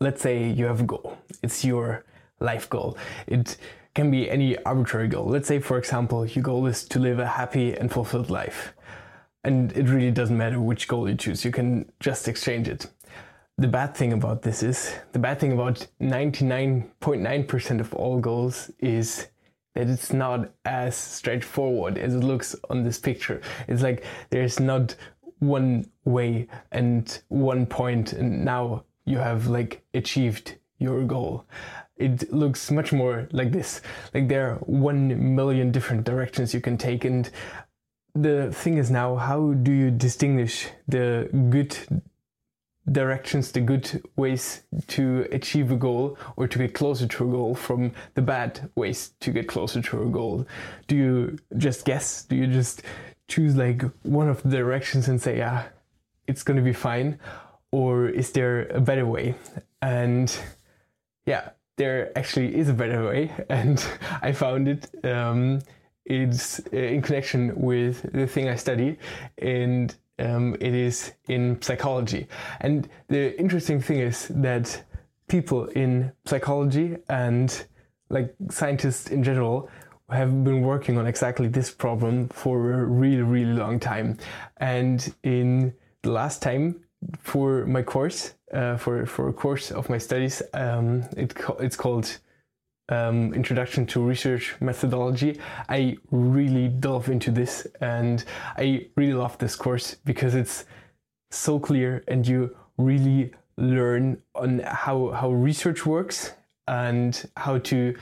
let's say you have a goal. It's your life goal. It can be any arbitrary goal. Let's say, for example, your goal is to live a happy and fulfilled life. And it really doesn't matter which goal you choose, you can just exchange it. The bad thing about this is the bad thing about 99.9% of all goals is that it's not as straightforward as it looks on this picture. It's like there's not one way and one point, and now you have like achieved your goal. It looks much more like this. Like there are one million different directions you can take, and the thing is now, how do you distinguish the good directions, the good ways to achieve a goal or to get closer to a goal from the bad ways to get closer to a goal? Do you just guess? Do you just choose like one of the directions and say, yeah, it's going to be fine? Or is there a better way? And yeah, there actually is a better way, and I found it. Um, it's in connection with the thing I study, and um, it is in psychology. And the interesting thing is that people in psychology and like scientists in general have been working on exactly this problem for a really, really long time. And in the last time for my course, uh, for, for a course of my studies, um, it, it's called um, Introduction to Research Methodology. I really delve into this and I really love this course because it's so clear and you really learn on how, how research works and how to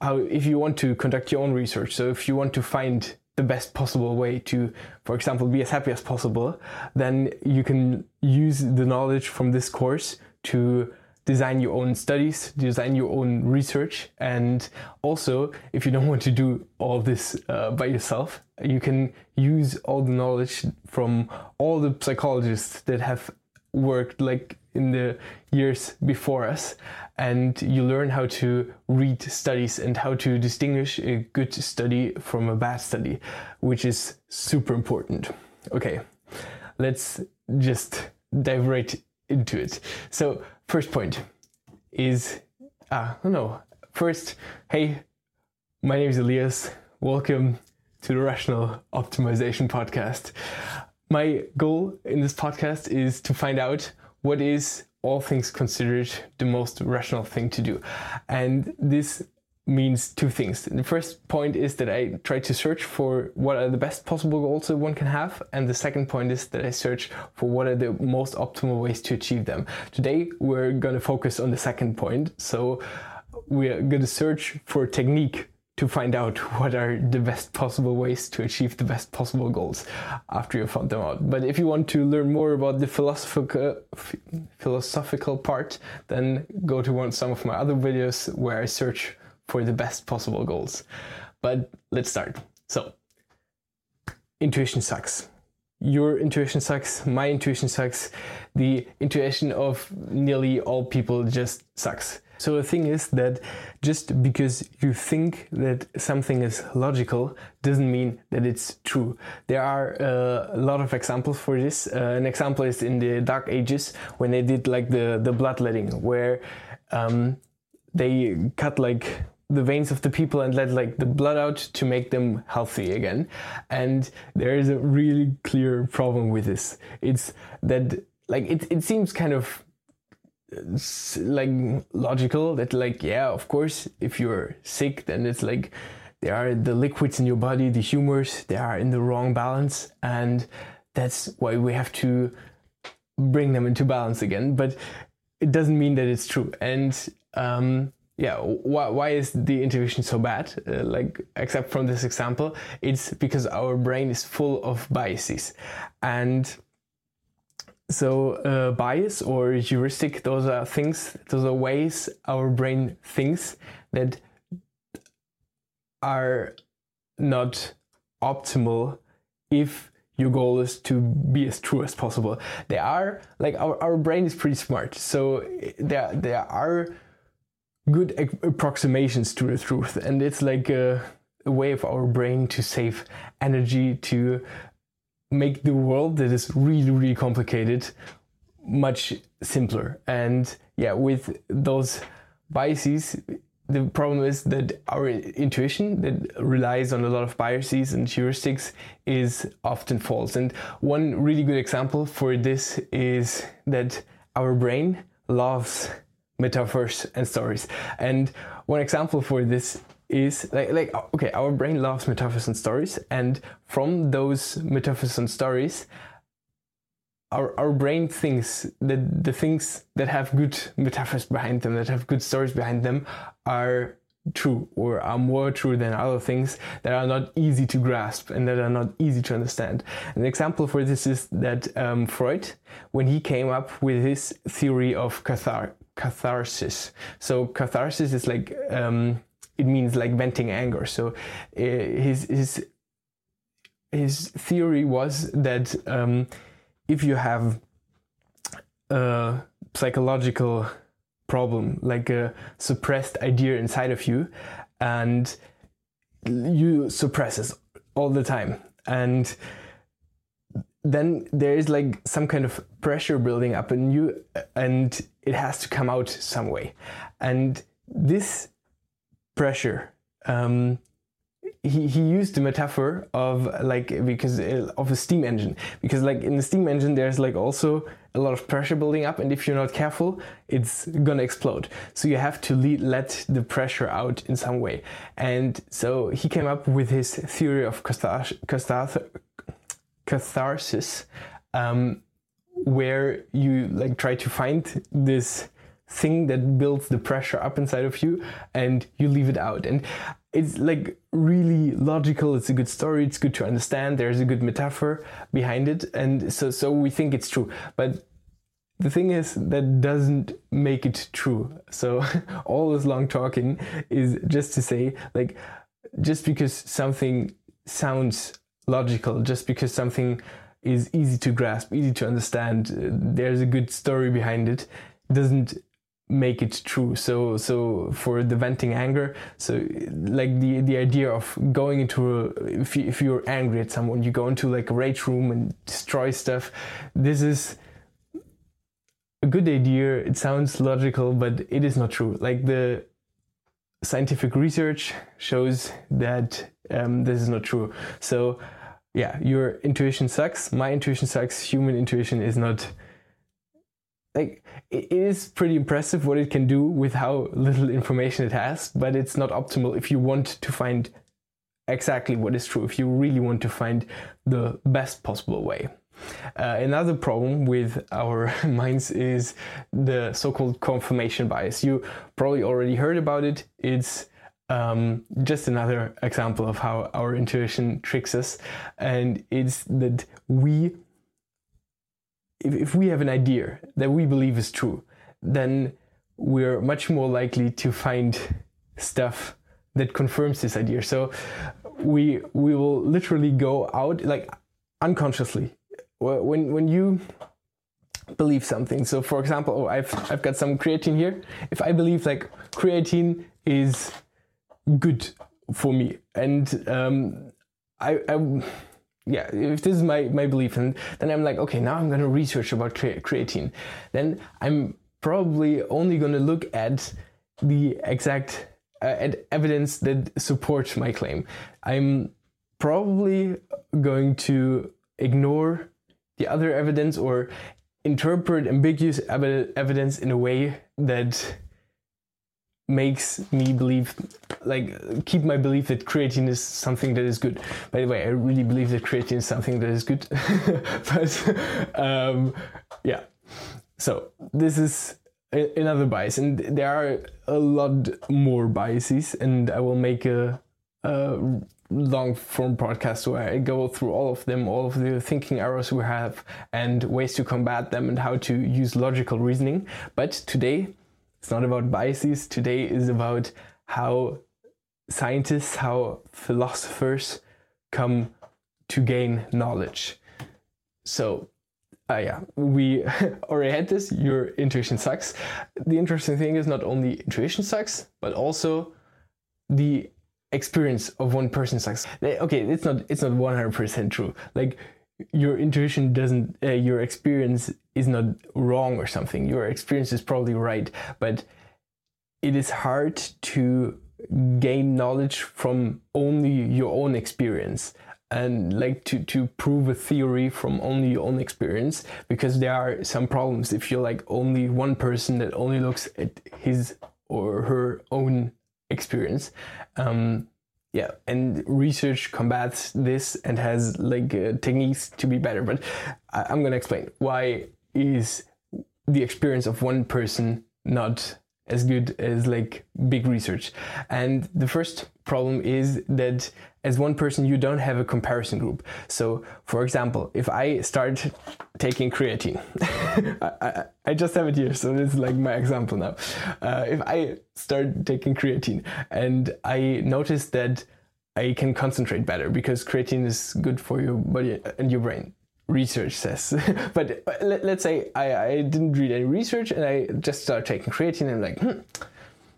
how if you want to conduct your own research so if you want to find the best possible way to for example be as happy as possible then you can use the knowledge from this course to design your own studies design your own research and also if you don't want to do all this uh, by yourself you can use all the knowledge from all the psychologists that have worked like in the years before us. And you learn how to read studies and how to distinguish a good study from a bad study which is super important. Okay let's just dive right into it. So first point is ah no first hey my name is elias. Welcome to the rational optimization podcast my goal in this podcast is to find out what is all things considered the most rational thing to do and this means two things. The first point is that I try to search for what are the best possible goals that one can have, and the second point is that I search for what are the most optimal ways to achieve them. Today we're going to focus on the second point, so we're going to search for technique to find out what are the best possible ways to achieve the best possible goals after you found them out. But if you want to learn more about the philosophical philosophical part, then go to one some of my other videos where I search for the best possible goals. But let's start. So, intuition sucks. Your intuition sucks, my intuition sucks, the intuition of nearly all people just sucks. So the thing is that just because you think that something is logical doesn't mean that it's true. There are uh, a lot of examples for this. Uh, an example is in the Dark Ages when they did like the the bloodletting, where um, they cut like the veins of the people and let like the blood out to make them healthy again. And there is a really clear problem with this. It's that like it, it seems kind of like logical that like yeah of course if you're sick then it's like there are the liquids in your body the humors they are in the wrong balance and that's why we have to bring them into balance again but it doesn't mean that it's true. And um, yeah why, why is the intuition so bad? Uh, like except from this example it's because our brain is full of biases. And so uh, bias or heuristic those are things those are ways our brain thinks that are not optimal if your goal is to be as true as possible. They are like our, our brain is pretty smart. So there there are good approximations to the truth. And it's like a, a, way of our brain to save energy to make the world that is really really complicated much simpler and yeah, with those biases, the problem is that our intuition that relies on a lot of biases and heuristics is often false. And one really good example for this is that our brain loves metaphors and stories. And one example for this is like like okay, our brain loves metaphors and stories, and from those metaphors and stories, our, our brain thinks that the things that have good metaphors behind them, that have good stories behind them, are true or are more true than other things that are not easy to grasp and that are not easy to understand. An example for this is that um, Freud, when he came up with his theory of cathar- catharsis, so catharsis is like um, it means like venting anger. So uh, his his his theory was that um, if you have a psychological problem, like a suppressed idea inside of you, and you suppress it all the time, and then there is like some kind of pressure building up in you, and it has to come out some way, and this pressure. Um, he, he used the metaphor of like because uh, of a steam engine. Because like in the steam engine there's like also a lot of pressure building up and if you're not careful it's gonna explode. So you have to lead, let the pressure out in some way. And so he came up with his theory of catharsis um, where you like try to find this thing that builds the pressure up inside of you and you leave it out. And it's like really logical. It's a good story. It's good to understand. There's a good metaphor behind it. And so so we think it's true. But the thing is that doesn't make it true. So all this long talking is just to say like just because something sounds logical just because something is easy to grasp easy to understand uh, there's a good story behind it doesn't make it true. So so for the venting anger so like the the idea of going into a if, you, if you're angry at someone you go into like a rage room and destroy stuff. This is a good idea. It sounds logical but it is not true. Like the scientific research shows that um, this is not true. So yeah your intuition sucks. My intuition sucks. Human intuition is not like it is pretty impressive what it can do with how little information it has, but it's not optimal if you want to find exactly what is true, if you really want to find the best possible way. Uh, another problem with our minds is the so called confirmation bias. You probably already heard about it. It's um, just another example of how our intuition tricks us, and it's that we if, if we have an idea that we believe is true, then we're much more likely to find stuff that confirms this idea. So we we will literally go out like unconsciously when when you believe something. So for example, oh, I've I've got some creatine here. If I believe like creatine is good for me, and um, I, I yeah, if this is my, my belief, and then I'm like, okay, now I'm going to research about creatine. Then I'm probably only going to look at the exact uh, at evidence that supports my claim. I'm probably going to ignore the other evidence or interpret ambiguous ev- evidence in a way that makes me believe like keep my belief that creatine is something that is good. By the way i really believe that creatine is something that is good. But um, yeah. So this is another bias and there are a lot more biases and i will make a, a long form podcast where i go through all of them all of the thinking errors we have and ways to combat them and how to use logical reasoning. But today it's not about biases. Today is about how scientists, how philosophers come to gain knowledge. So, uh, yeah, we already had this. Your intuition sucks. The interesting thing is not only intuition sucks, but also the experience of one person sucks. Okay, it's not it's not one hundred percent true. Like your intuition doesn't, uh, your experience is not wrong or something. Your experience is probably right, but it is hard to gain knowledge from only your own experience and like to to prove a theory from only your own experience because there are some problems if you're like only one person that only looks at his or her own experience um yeah and research combats this and has like uh, techniques to be better but I, i'm gonna explain. Why is the experience of one person not as good as like big research. And the first problem is that as one person, you don't have a comparison group. So, for example, if I start taking creatine, I, I, I, just have it here, so this is like my example now. Uh, if I start taking creatine and I notice that I can concentrate better because creatine is good for your body and your brain research says. but uh, let, us say I, I didn't read any research and I just started taking creatine and I'm like, hmm,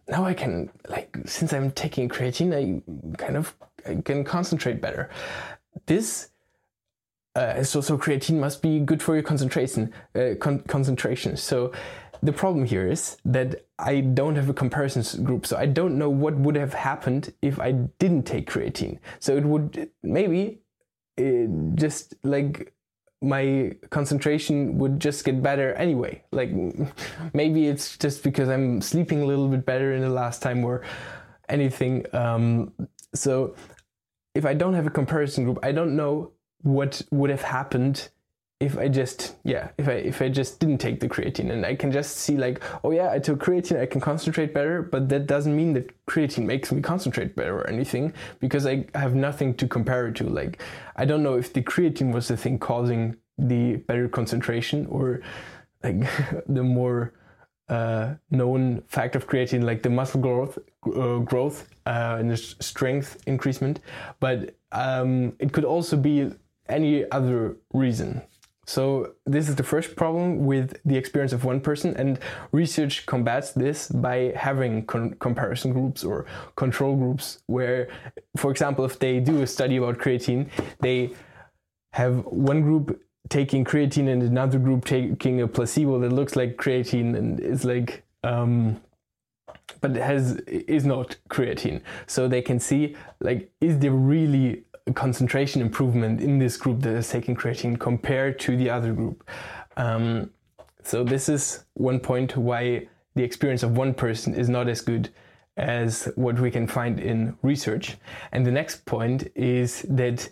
now I can, like, since I'm taking creatine, I kind of I can concentrate better. This uh, so, so creatine must be good for your concentration. Uh, con- concentration. So the problem here is that I don't have a comparison group, so I don't know what would have happened if I didn't take creatine. So it would maybe it uh, just like my concentration would just get better anyway. Like maybe it's just because I'm sleeping a little bit better in the last time or anything. Um, so if I don't have a comparison group, I don't know what would have happened if I just yeah if I if I just didn't take the creatine and I can just see like oh yeah I took creatine I can concentrate better but that doesn't mean that creatine makes me concentrate better or anything because I have nothing to compare it to. Like I don't know if the creatine was the thing causing the better concentration or like the more uh, known fact of creatine like the muscle growth uh, growth uh, and the strength increasement. But um, it could also be any other reason so this is the first problem with the experience of one person and research combats this by having con- comparison groups or control groups where for example if they do a study about creatine they have one group taking creatine and another group taking a placebo that looks like creatine and is like um, but has is not creatine. So they can see like is there really concentration improvement in this group that is taking creatine compared to the other group. Um, so this is one point why the experience of one person is not as good as what we can find in research. And the next point is that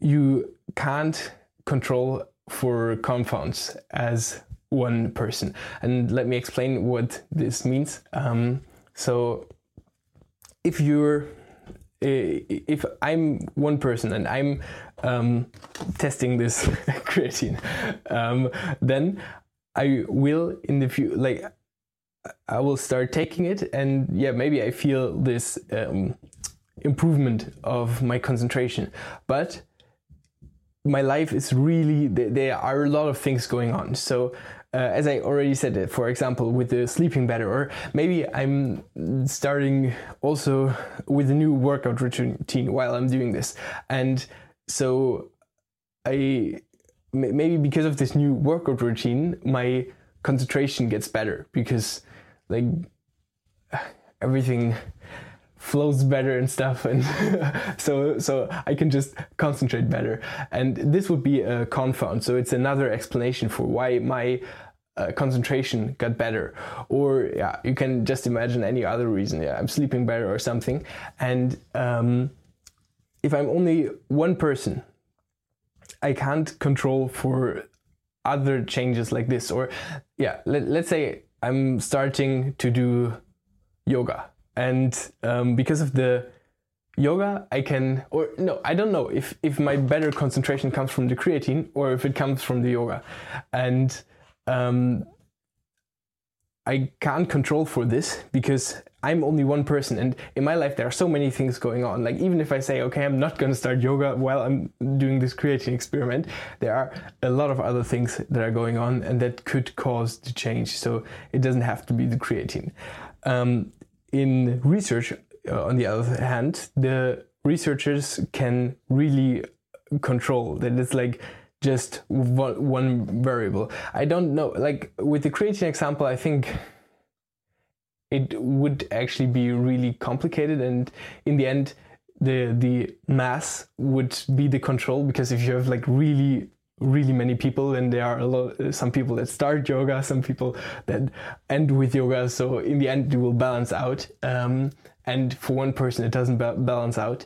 you can't control for confounds as one person. And let me explain what this means. Um, so if you're if I'm one person and I'm um, testing this creatine, um, then I will in the future like I will start taking it, and yeah, maybe I feel this um, improvement of my concentration, but my life is really there are a lot of things going on. So uh, as I already said, for example, with the sleeping better, or maybe I'm starting also with a new workout routine while I'm doing this. And so I maybe because of this new workout routine, my concentration gets better because like everything flows better and stuff and so so I can just concentrate better. And this would be a confound. So it's another explanation for why my uh, concentration got better. Or yeah you can just imagine any other reason. Yeah i'm sleeping better or something. And um, if i'm only one person i can't control for other changes like this. Or yeah let, let's say i'm starting to do yoga and um, because of the yoga i can or no i don't know if if my better concentration comes from the creatine or if it comes from the yoga and um, I can't control for this because I'm only one person, and in my life there are so many things going on. Like even if I say, okay, I'm not going to start yoga while I'm doing this creatine experiment, there are a lot of other things that are going on, and that could cause the change. So it doesn't have to be the creatine. Um, in research, uh, on the other hand, the researchers can really control that. It's like just one, variable. I don't know like with the creatine example i think it would actually be really complicated and in the end the the mass would be the control because if you have like really really many people and there are a lot some people that start yoga some people that end with yoga so in the end it will balance out. Um, and for one person it doesn't ba- balance out.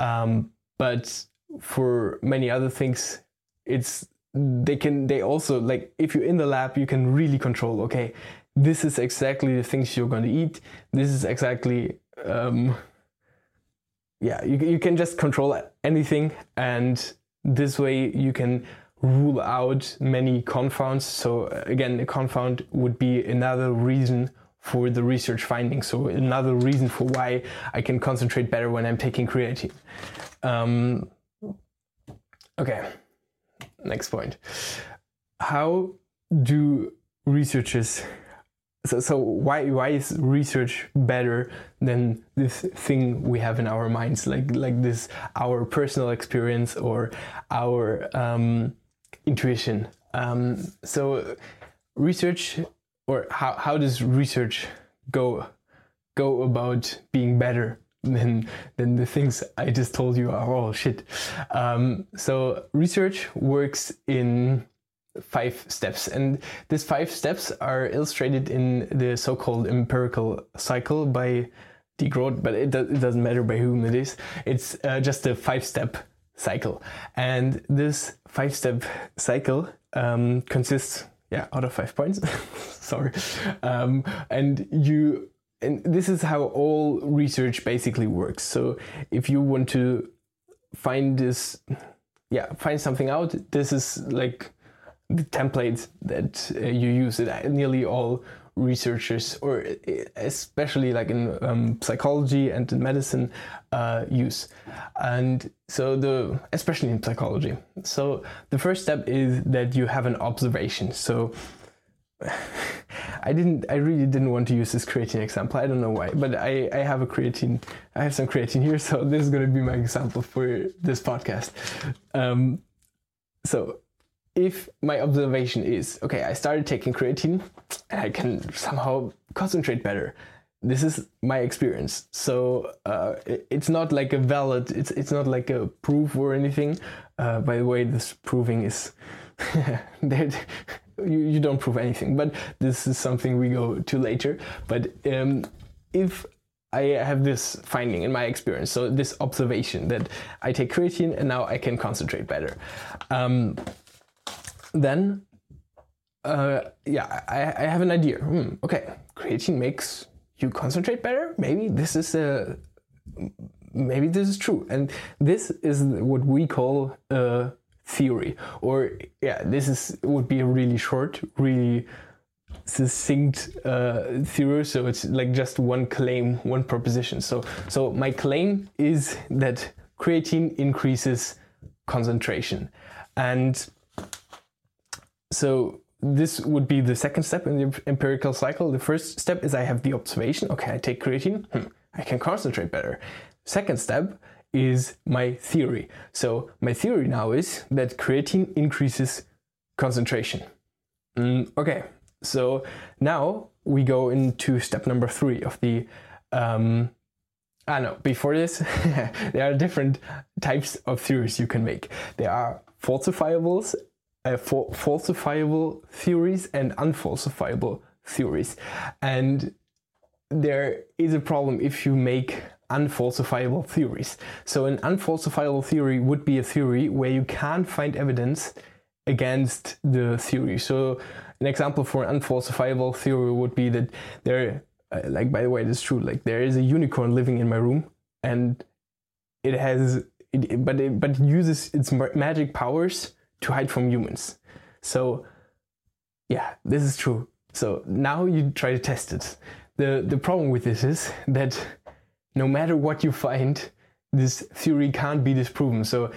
Um, but for many other things it's they can they also like if you're in the lab you can really control okay this is exactly the things you're going to eat. This is exactly um, yeah you, you can just control anything and this way you can rule out many confounds. So again, a confound would be another reason for the research findings. So another reason for why I can concentrate better when I'm taking creatine. Um, okay, next point. How do researchers so, so why why is research better than this thing we have in our minds like like this our personal experience or our um, intuition. Um, so research or how, how does research go go about being better than than the things I just told you are all shit. Um, so research works in five steps and these five steps are illustrated in the so-called empirical cycle by de Groot, but it, do, it doesn't matter by whom it is. It's uh, just a five-step cycle. And this five step cycle um, consists, yeah, out of five points. Sorry. Um, and you, and this is how all research basically works. So if you want to find this, yeah, find something out, this is like the template that uh, you use it nearly all researchers, or especially like in um, psychology and in medicine, uh, use. And so the especially in psychology. So the first step is that you have an observation. So I didn't. I really didn't want to use this creatine example. I don't know why, but I, I have a creatine. I have some creatine here, so this is going to be my example for this podcast. Um, so if my observation is okay, I started taking creatine and I can somehow concentrate better. This is my experience. So uh, it's not like a valid, it's, it's not like a proof or anything. Uh, by the way, this proving is that you, you don't prove anything, but this is something we go to later. But um, if I have this finding in my experience, so this observation that I take creatine and now I can concentrate better. Um, then uh, yeah, I, I, have an idea. Hmm, okay, creatine makes you concentrate better. Maybe this is a maybe this is true, and this is what we call a theory. Or yeah, this is would be a really short, really succinct uh, theory. So it's like just one claim, one proposition. So so my claim is that creatine increases concentration, and so this would be the second step in the empirical cycle. The first step is I have the observation. Okay, I take creatine. Hmm, I can concentrate better. Second step is my theory. So my theory now is that creatine increases concentration. Mm, okay, so now we go into step number three of the. Um, ah no, before this, there are different types of theories you can make. There are falsifiables uh, falsifiable theories and unfalsifiable theories. And there is a problem if you make unfalsifiable theories. So, an unfalsifiable theory would be a theory where you can't find evidence against the theory. So, an example for an unfalsifiable theory would be that there, uh, like, by the way, it's true, like, there is a unicorn living in my room and it has, it, but, it, but it uses its magic powers to hide from humans. So, yeah, this is true. So now you try to test it. The, the problem with this is that no matter what you find, this theory can't be disproven. So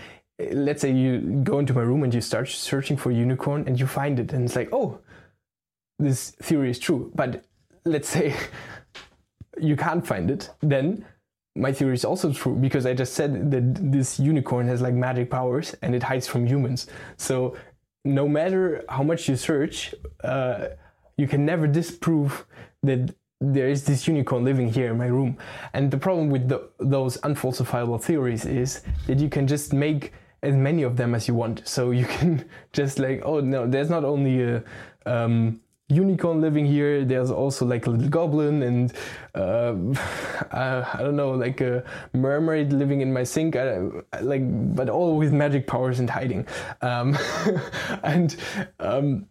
let's say you go into my room and you start searching for unicorn and you find it and it's like, oh, this theory is true. But let's say you can't find it, then my theory is also true because I just said that this unicorn has like magic powers and it hides from humans. So no matter how much you search, uh, you can never disprove that there is this unicorn living here in my room. And the problem with the, those unfalsifiable theories is that you can just make as many of them as you want. So you can just like, oh no, there's not only a um, unicorn living here. There's also like a little goblin and uh, uh, I don't know, like a mermaid living in my sink. I, like, but all with magic powers and hiding. Um, and um,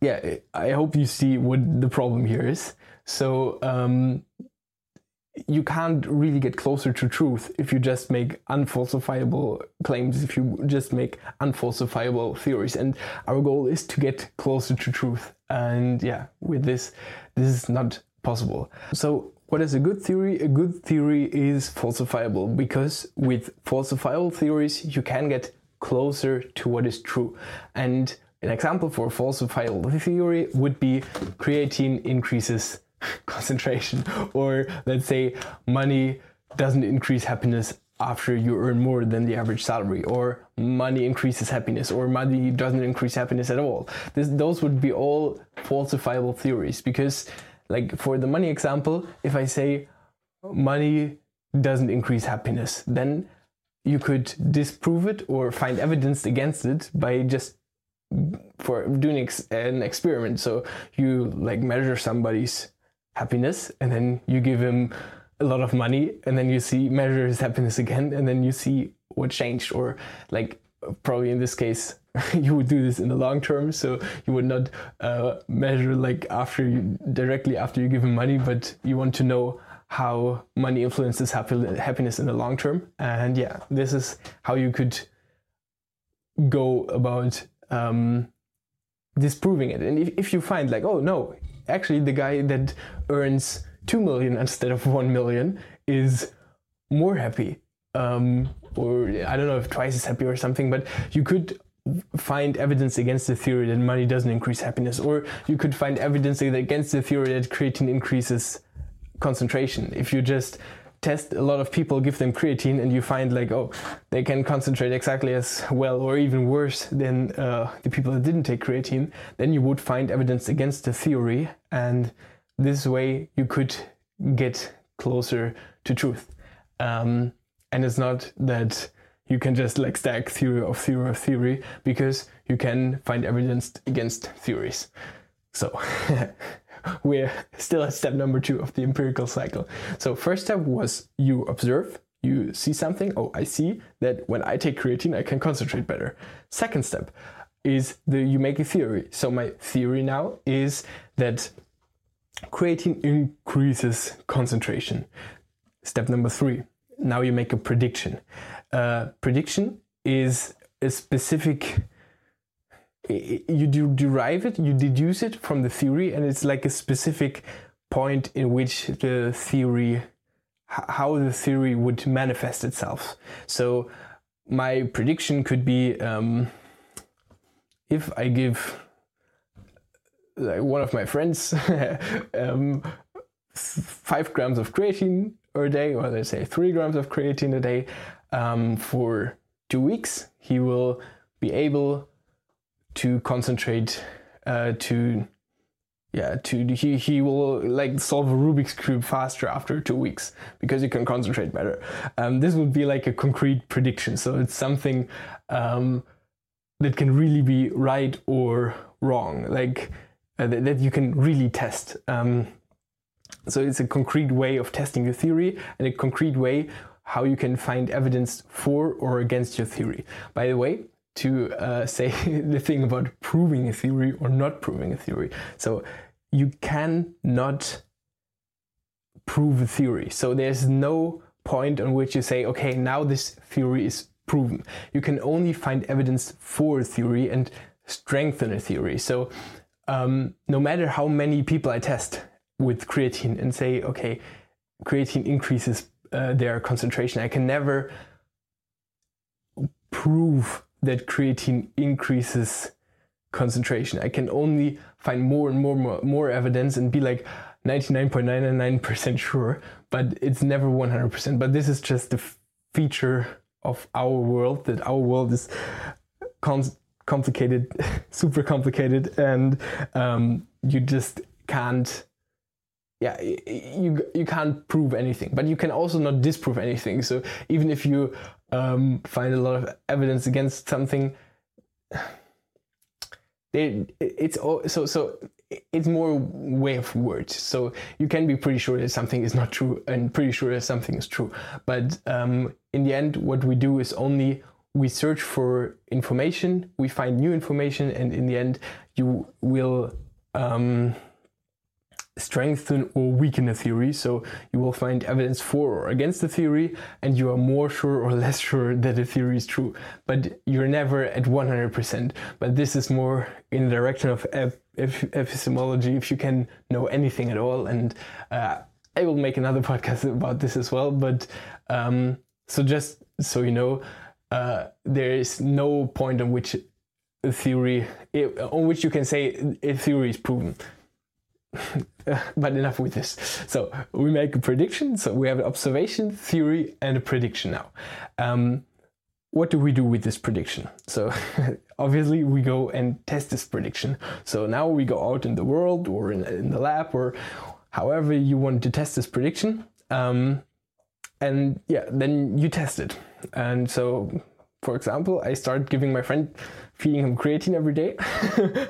yeah, I hope you see what the problem here is. So um, you can't really get closer to truth if you just make unfalsifiable claims, if you just make unfalsifiable theories. And our goal is to get closer to truth. And yeah, with this, this is not possible. So, what is a good theory? A good theory is falsifiable because with falsifiable theories, you can get closer to what is true. And an example for a falsifiable theory would be creatine increases concentration, or let's say money doesn't increase happiness after you earn more than the average salary, or money increases happiness, or money doesn't increase happiness at all. This, those would be all falsifiable theories because, like for the money example, if I say money doesn't increase happiness, then you could disprove it or find evidence against it by just for doing an experiment. So you like measure somebody's happiness and then you give him a lot of money and then you see measure his happiness again and then you see what changed or like probably in this case you would do this in the long term so you would not uh, measure like after you directly after you give him money but you want to know how money influences happy, happiness in the long term. And yeah this is how you could go about um, disproving it. And if, if you find like oh no actually the guy that earns 2 million instead of 1 million is more happy um, or i don't know if twice as happy or something but you could find evidence against the theory that money doesn't increase happiness or you could find evidence against the theory that creatine increases concentration. If you just test a lot of people, give them creatine, and you find like, oh, they can concentrate exactly as well or even worse than uh, the people that didn't take creatine, then you would find evidence against the theory, and this way you could get closer to truth. Um, and it's not that you can just like stack theory of theory of theory because you can find evidence against theories. So we're still at step number two of the empirical cycle. So first step was you observe, you see something. Oh, I see that when I take creatine, I can concentrate better. Second step is the you make a theory. So my theory now is that creatine increases concentration. Step number three. Now you make a prediction. Uh, prediction is a specific you do derive it, you deduce it from the theory, and it's like a specific point in which the theory, how the theory would manifest itself. So my prediction could be um, if I give like one of my friends um, five grams of creatine a day, or let's say three grams of creatine a day, um, for two weeks, he will be able to concentrate uh, to yeah to he he will like solve a rubik's cube faster after two weeks because you can concentrate better. Um, this would be like a concrete prediction. So it's something um, that can really be right or wrong like uh, that, that, you can really test. Um, so it's a concrete way of testing your theory and a concrete way how you can find evidence for or against your theory. By the way to uh, say the thing about proving a theory or not proving a theory. So you cannot prove a theory. So there's no point on which you say, okay, now this theory is proven. You can only find evidence for a theory and strengthen a theory. So um, no matter how many people I test with creatine and say, okay, creatine increases uh, their concentration, I can never prove that creatine increases concentration. I can only find more and more more, more evidence and be like 99.999% sure but it's never 100% but this is just the feature of our world that our world is complicated super complicated and um, you just can't yeah you you can't prove anything. But you can also not disprove anything. So even if you um, find a lot of evidence against something. They, it's all, so so it's more way of words. So you can be pretty sure that something is not true and pretty sure that something is true. But um, in the end what we do is only we search for information we find new information and in the end you will um, strengthen or weaken a theory. So you will find evidence for or against the theory, and you are more sure or less sure that the theory is true. But you're never at 100%. But this is more in the direction of ep- epistemology, if you can know anything at all. And uh, I will make another podcast about this as well. But um, so just so you know, uh, there is no point on which a theory, on which you can say a theory is proven. but enough with this. So we make a prediction. So we have an observation, theory, and a prediction now. Um, what do we do with this prediction? So obviously we go and test this prediction. So now we go out in the world or in, in the lab or however you want to test this prediction. Um, and yeah, then you test it. And so, for example, I start giving my friend feeding him creatine every day,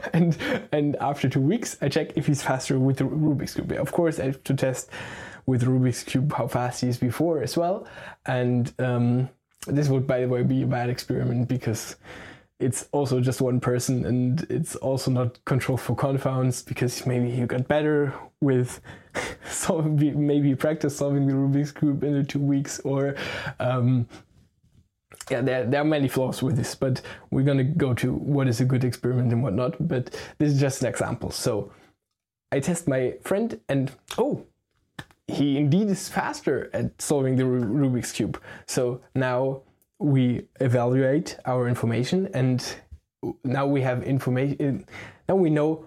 and and after two weeks, I check if he's faster with the Rubik's cube. Of course, I have to test with Rubik's cube how fast he is before as well, and um, this would, by the way, be a bad experiment because it's also just one person and it's also not controlled for confounds because maybe he got better with solving maybe practice solving the rubik's cube in the two weeks or um, yeah, there, there are many flaws with this, but we're going to go to what is a good experiment and whatnot. But this is just an example. So I test my friend, and oh, he indeed is faster at solving the Rubik's Cube. So now we evaluate our information, and now we have information. Uh, now we know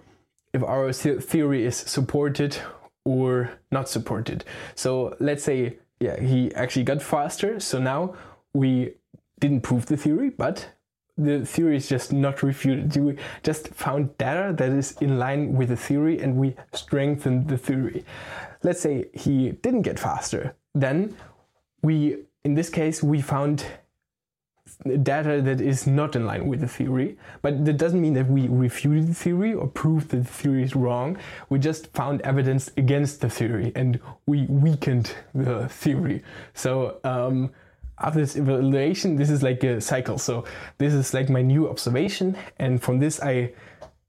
if our theory is supported or not supported. So let's say, yeah, he actually got faster. So now we didn't prove the theory, but the theory is just not refuted. We just found data that is in line with the theory and we strengthened the theory. Let's say he didn't get faster. Then we, in this case, we found data that is not in line with the theory, but that doesn't mean that we refuted the theory or proved that the theory is wrong. We just found evidence against the theory and we weakened the theory. So, um, after this evaluation, this is like a cycle. So this is like my new observation, and from this I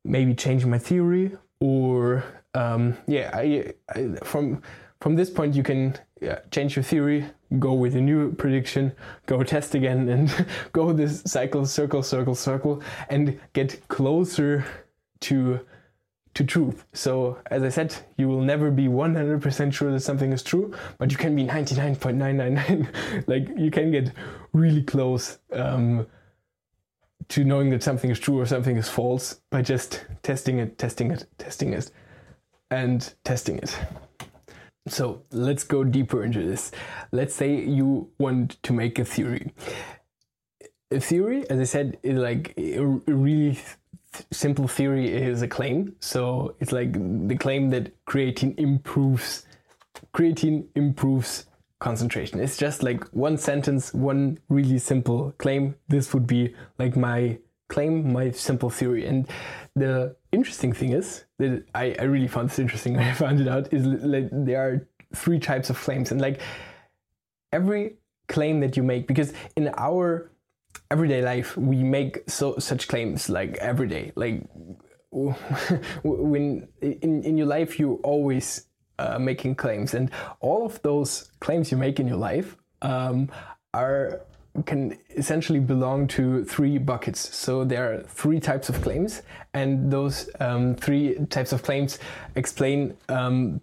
maybe change my theory, or um, yeah, I, I, from from this point you can yeah, change your theory, go with a new prediction, go test again, and go this cycle, circle, circle, circle, and get closer to to truth. So, as I said, you will never be 100% sure that something is true, but you can be 99.999. like, you can get really close um, to knowing that something is true or something is false by just testing it, testing it, testing it, and testing it. So, let's go deeper into this. Let's say you want to make a theory. A theory, as I said, is like a really simple theory is a claim. So it's like the claim that creatine improves creatine improves concentration. It's just like one sentence, one really simple claim. This would be like my claim, my simple theory. And the interesting thing is that I, I really found this interesting I found it out is like there are three types of claims and like every claim that you make because in our everyday life we make so such claims like every day like when in, in your life you're always uh, making claims and all of those claims you make in your life um, are can essentially belong to three buckets. So there are three types of claims, and those um, three types of claims explain um,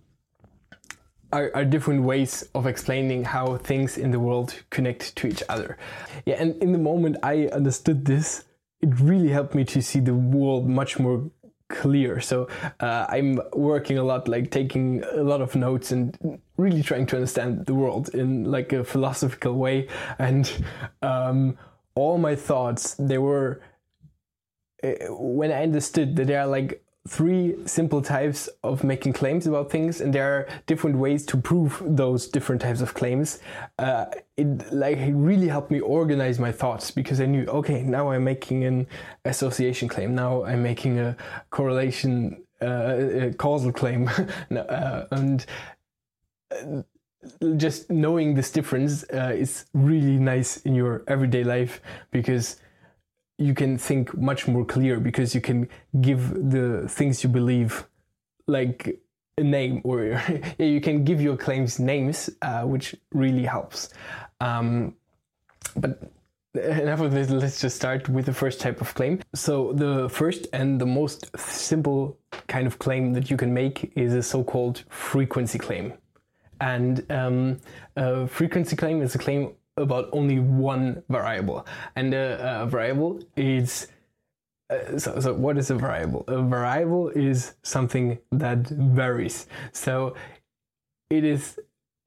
are, are, different ways of explaining how things in the world connect to each other. Yeah, and in the moment I understood this, it really helped me to see the world much more clear. So uh, I'm working a lot, like taking a lot of notes and really trying to understand the world in like a philosophical way. And um, all my thoughts, they were uh, when I understood that they are like three simple types of making claims about things and there are different ways to prove those different types of claims. Uh, it like it really helped me organize my thoughts because i knew okay now i'm making an association claim. Now i'm making a correlation uh, a causal claim. Uh, and uh, just knowing this difference uh, is really nice in your everyday life because you can think much more clear because you can give the things you believe like a name or you can give your claims names uh, which really helps. Um, but enough of this. Let's just start with the first type of claim. So the first and the most simple kind of claim that you can make is a so-called frequency claim. And um, a frequency claim is a claim about only one variable, and the a variable is. Uh, so, so, what is a variable? A variable is something that varies. So, it is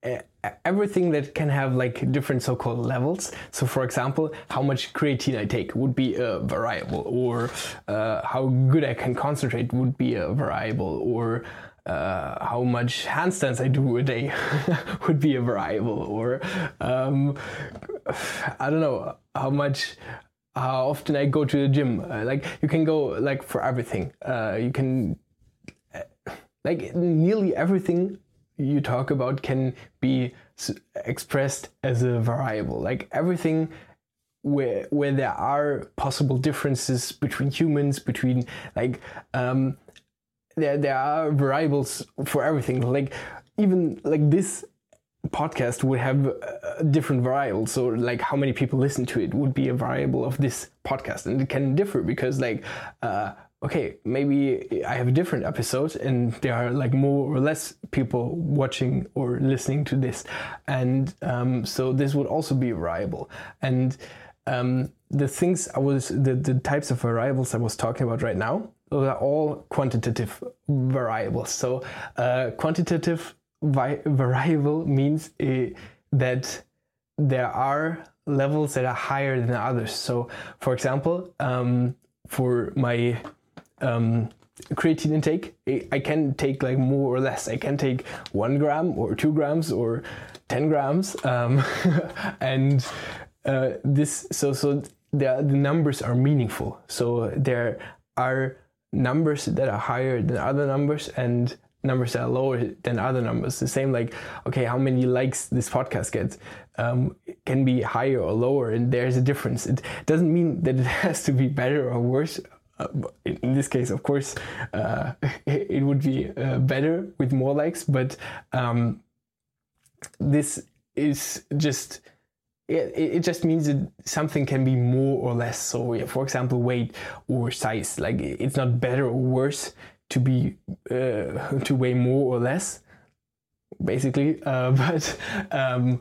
uh, everything that can have like different so-called levels. So, for example, how much creatine I take would be a variable, or uh, how good I can concentrate would be a variable, or uh, how much handstands I do a day would be a variable, or um, I don't know how much, how often I go to the gym. Uh, like you can go like for everything. Uh, you can like nearly everything you talk about can be expressed as a variable. Like everything where where there are possible differences between humans, between like. Um, there there are variables for everything. Like even like this podcast would have a different variable. So like how many people listen to it would be a variable of this podcast, and it can differ because like. Uh, okay, maybe I have a different episode and there are like more or less people watching or listening to this. And um, so this would also be a variable. And um, the things I was, the, the types of variables I was talking about right now, those are all quantitative variables. So uh, quantitative vi- variable means uh, that there are levels that are higher than others. So, for example, um, for my um, creatine intake, I can take like more or less. I can take one gram or two grams or ten grams, um, and uh, this so so the, the numbers are meaningful. So there are numbers that are higher than other numbers and numbers that are lower than other numbers. The same like, okay, how many likes this podcast gets um, can be higher or lower, and there's a difference. It doesn't mean that it has to be better or worse. Uh, in this case, of course, uh, it would be uh, better with more likes, but um, this is just it, it just means that something can be more or less. So, for example, weight or size. Like it's not better or worse to be uh, to weigh more or less, basically. Uh, but um,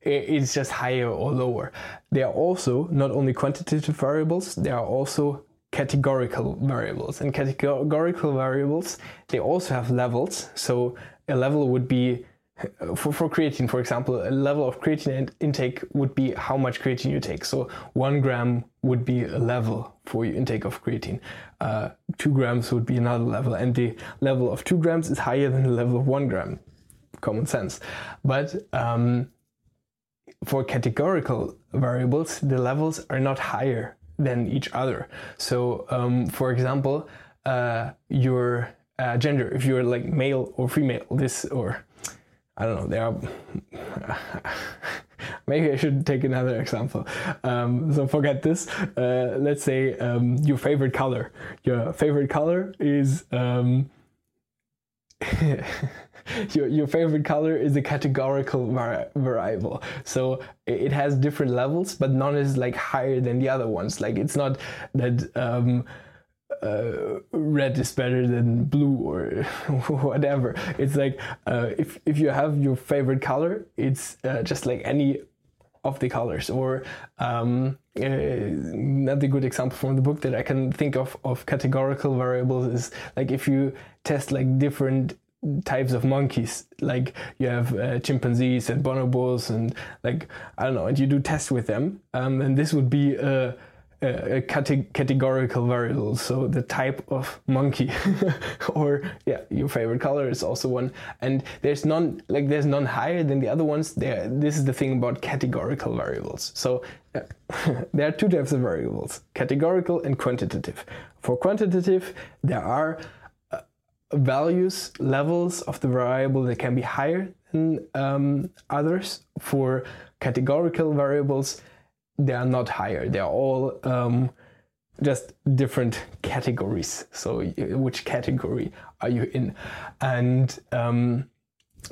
it's just higher or lower. There are also not only quantitative variables. There are also categorical variables and categorical variables they also have levels so a level would be for, for creatine, for example, a level of creatine intake would be how much creatine you take. So one gram would be a level for your intake of creatine. Uh, two grams would be another level, and the level of two grams is higher than the level of one gram. Common sense, but um, for categorical variables, the levels are not higher than each other. So, um, for example, uh, your uh, gender, if you're like male or female, this or I don't know. There are. Maybe I should take another example. Um, so forget this. Uh, let's say um, your favorite color. Your favorite color is. Um, your, your favorite color is a categorical vari- variable. So it has different levels, but none is like higher than the other ones. Like it's not that um, uh, red is better than blue or whatever. It's like uh, if if you have your favorite color, it's uh, just like any of the colors. Or um, uh, another good example from the book that I can think of of categorical variables is like if you test like different types of monkeys like you have uh, chimpanzees and bonobos and like i don't know and you do tests with them um, and this would be a a, categorical variable, so the type of monkey, or yeah, your favorite color is also one. And there's none like there's none higher than the other ones. There, this is the thing about categorical variables. So uh, there are two types of variables: categorical and quantitative. For quantitative, there are uh, values levels of the variable that can be higher than um, others. For categorical variables they are not higher. They are all um, just different categories. So which category are you in? And um,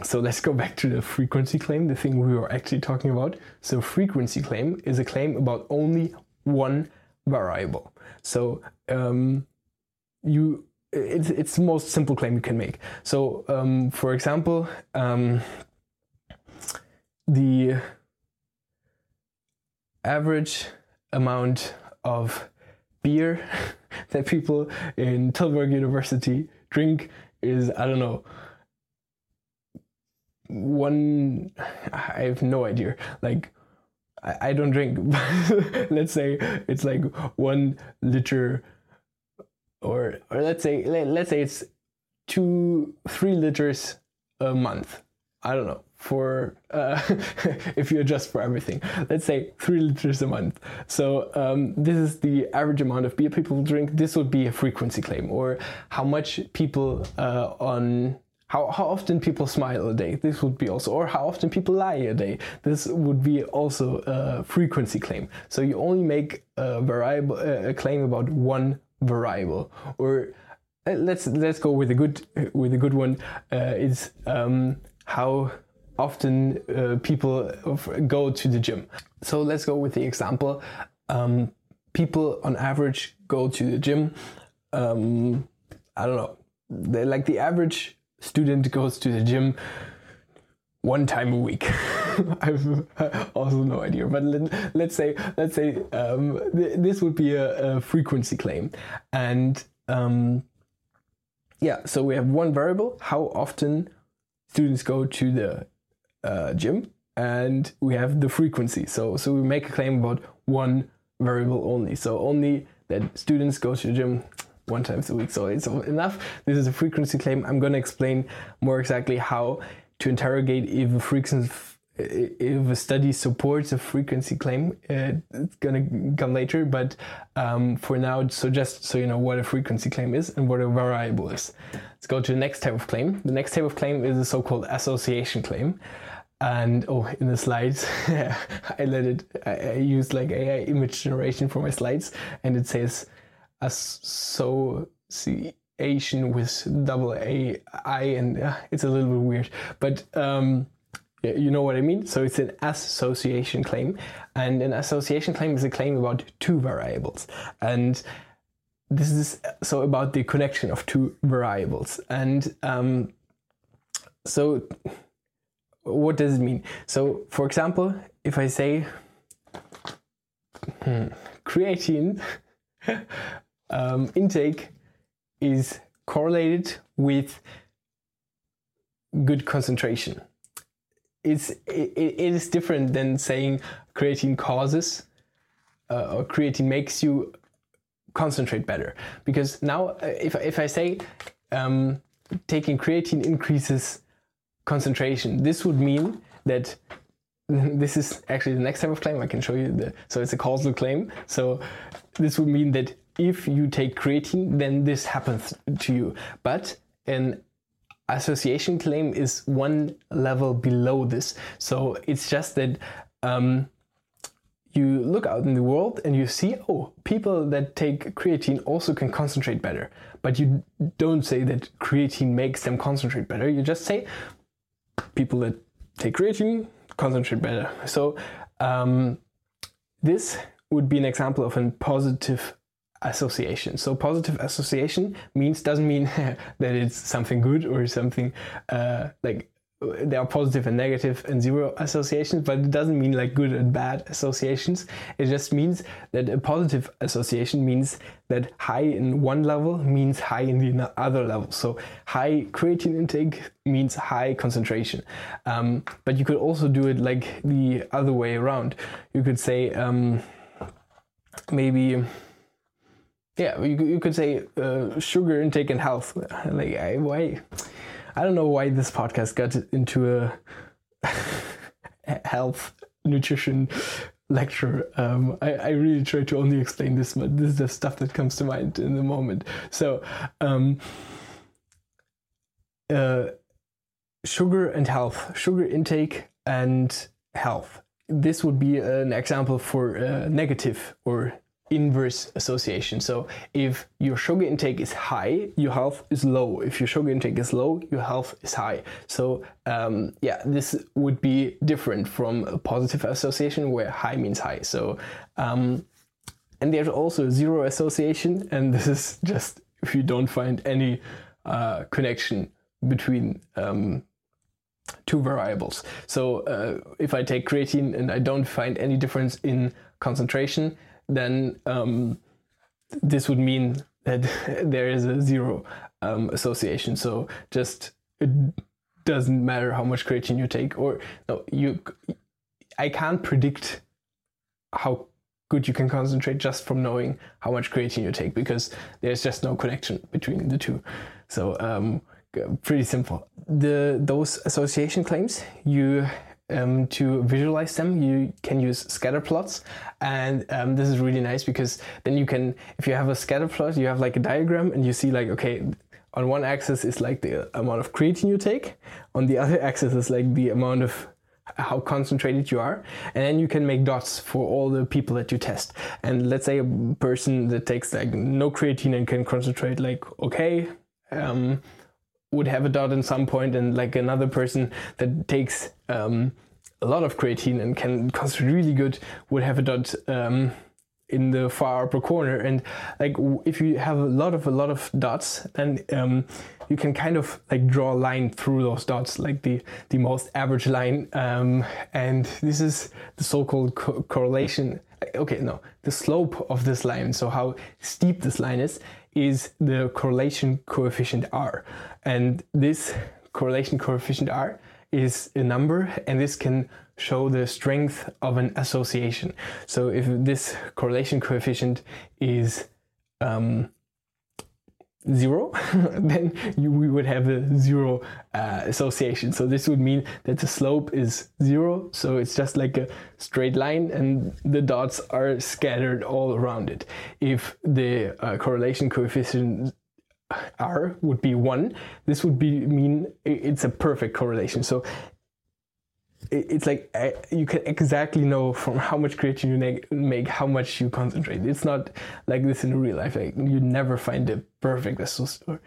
so let's go back to the frequency claim, the thing we were actually talking about. So frequency claim is a claim about only one variable. So um, you it's it's the most simple claim you can make. So um, for example, um, the average amount of beer that people in Tilburg University drink is I don't know one I have no idea. Like I, I don't drink. Let's say it's like one liter or or let's say let, let's say it's two three liters a month I don't know for uh, if you adjust for everything. Let's say three liters a month. So um, this is the average amount of beer people drink. This would be a frequency claim, or how much people uh, on how, how often people smile a day. This would be also, or how often people lie a day. This would be also a frequency claim. So you only make a variable a claim about one variable, or uh, let's let's go with a good with a good one. Uh, um, how often uh, people go to the gym. So let's go with the example. Um, people on average go to the gym. Um, I don't know. They're like the average student goes to the gym one time a week. I've also no idea, but let, us say let's say um, th- this would be a, a frequency claim, and um, yeah, so we have one variable: how often students go to the uh, gym and we have the frequency. So, so we make a claim about one variable only. So only that students go to the gym one times a week. So it's enough. This is a frequency claim. I'm going to explain more exactly how to interrogate if a frequency if a study supports a frequency claim, uh, it's gonna come later. But um, for now, so just so you know what a frequency claim is and what a variable is. Let's go to the next type of claim. The next type of claim is a so-called association claim and oh in the slides i let it I, I used like ai image generation for my slides and it says association with double a i and uh, it's a little bit weird but um, you know what i mean so it's an association claim and an association claim is a claim about two variables and this is so about the connection of two variables and um, so what does it mean? So, for example, if I say hmm, creatine um, intake is correlated with good concentration. It's, it, it is different than saying creatine causes uh, or creatine makes you concentrate better. Because now, uh, if, if I say um, taking creatine increases concentration. This would mean that this is actually the next type of claim. I can show you the so it's a causal claim. So this would mean that if you take creatine, then this happens to you. But an association claim is one level below this. So it's just that um, you look out in the world and you see, oh, people that take creatine also can concentrate better. But you don't say that creatine makes them concentrate better. You just say, people that take creatine concentrate better. So um, this would be an example of a positive association. So positive association means doesn't mean that it's something good or something uh, like there are positive and negative and zero associations, but it doesn't mean like good and bad associations. It just means that a positive association means that high in one level means high in the other level. So high creatine intake means high concentration. Um, but you could also do it like the other way around. You could say um, maybe yeah, you, you could say uh, sugar intake and health. Like, I, why? I don't know why this podcast got into a health nutrition lecture. Um, I, I, really try to only explain this, but this is the stuff that comes to mind in the moment. So, um, uh, sugar and health, sugar intake and health. This would be an example for uh, negative or inverse association. So if your sugar intake is high, your health is low. If your sugar intake is low, your health is high. So um, yeah, this would be different from a positive association where high means high. So um, and there's also zero association, and this is just if you don't find any uh, connection between um, two variables. So uh, if I take creatine and I don't find any difference in concentration, then um, this would mean that there is a zero um, association. So just it doesn't matter how much creatine you take, or no, you. I can't predict how good you can concentrate just from knowing how much creatine you take because there's just no connection between the two. So um, pretty simple. The those association claims you um, to visualize them, you can use scatter plots. And um, this is really nice because then you can, if you have a scatter plot, you have like a diagram and you see like, okay, on one axis is like the amount of creatine you take. On the other axis is like the amount of how concentrated you are and then you can make dots for all the people that you test and let's say a person that takes like no creatine and can concentrate like okay um, would have a dot in some point and like another person that takes um, a lot of creatine and can concentrate really good would have a dot um, in the far upper corner. And like if you have a lot of a lot of dots then um, you can kind of like draw a line through those dots like the the most average line um, and this is the so-called co correlation. Okay no the slope of this line so how steep this line is is the correlation coefficient r and this correlation coefficient R is a number and this can show the strength of an association. So if this correlation coefficient is um, zero, then you, we would have a zero uh, association. So this would mean that the slope is zero. So it's just like a straight line and the dots are scattered all around it. If the uh, correlation coefficient r would be 1 this would be mean it's a perfect correlation so it's like you can exactly know from how much creatine you make how much you concentrate. It's not like this in real life like you never find the perfect association